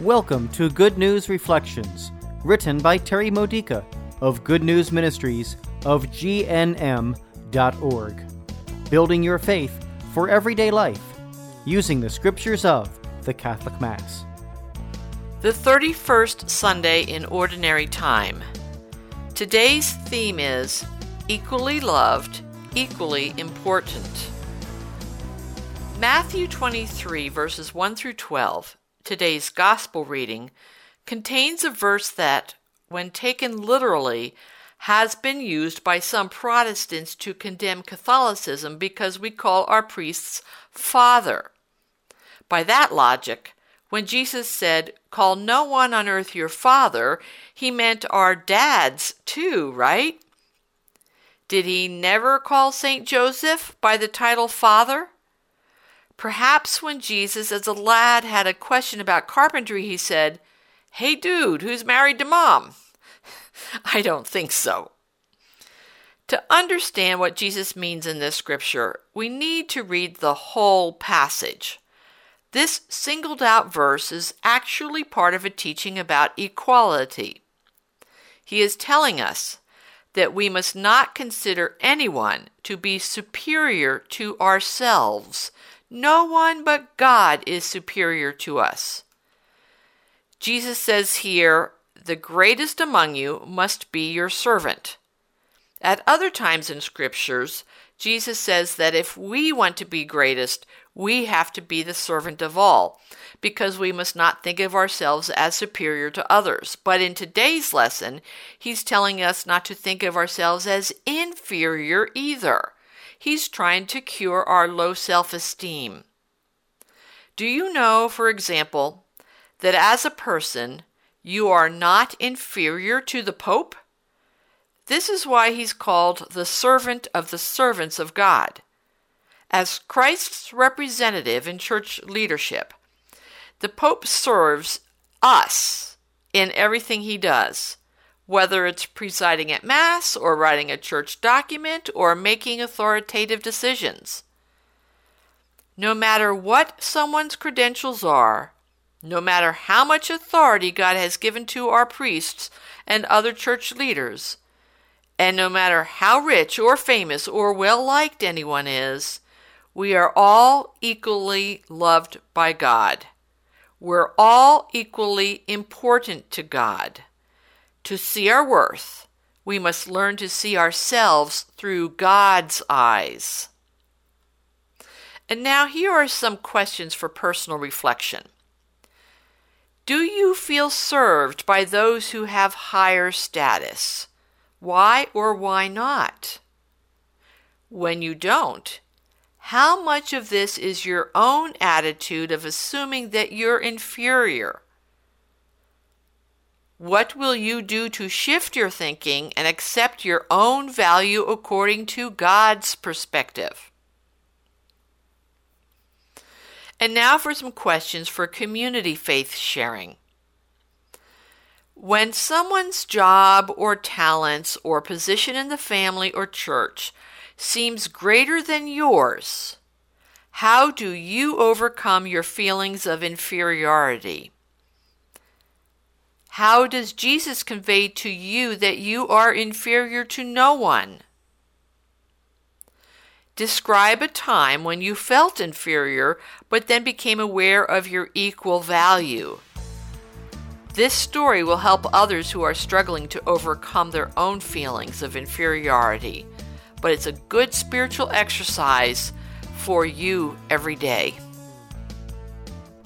Welcome to Good News Reflections, written by Terry Modica of Good News Ministries of GNM.org. Building your faith for everyday life using the scriptures of the Catholic Mass. The 31st Sunday in Ordinary Time. Today's theme is Equally Loved, Equally Important. Matthew 23, verses 1 through 12, today's Gospel reading, contains a verse that, when taken literally, has been used by some Protestants to condemn Catholicism because we call our priests Father. By that logic, when Jesus said, Call no one on earth your father, he meant our dads too, right? Did he never call St. Joseph by the title Father? Perhaps when Jesus, as a lad, had a question about carpentry, he said, Hey, dude, who's married to mom? I don't think so. To understand what Jesus means in this scripture, we need to read the whole passage. This singled out verse is actually part of a teaching about equality. He is telling us that we must not consider anyone to be superior to ourselves. No one but God is superior to us. Jesus says here, the greatest among you must be your servant. At other times in scriptures, Jesus says that if we want to be greatest, we have to be the servant of all, because we must not think of ourselves as superior to others. But in today's lesson, he's telling us not to think of ourselves as inferior either. He's trying to cure our low self esteem. Do you know, for example, that as a person, you are not inferior to the Pope? This is why he's called the servant of the servants of God. As Christ's representative in church leadership, the Pope serves us in everything he does, whether it's presiding at Mass or writing a church document or making authoritative decisions. No matter what someone's credentials are, no matter how much authority God has given to our priests and other church leaders, and no matter how rich or famous or well liked anyone is, we are all equally loved by God. We're all equally important to God. To see our worth, we must learn to see ourselves through God's eyes. And now, here are some questions for personal reflection. Do you feel served by those who have higher status? Why or why not? When you don't, how much of this is your own attitude of assuming that you're inferior? What will you do to shift your thinking and accept your own value according to God's perspective? And now for some questions for community faith sharing. When someone's job or talents or position in the family or church seems greater than yours, how do you overcome your feelings of inferiority? How does Jesus convey to you that you are inferior to no one? Describe a time when you felt inferior but then became aware of your equal value. This story will help others who are struggling to overcome their own feelings of inferiority but it's a good spiritual exercise for you every day.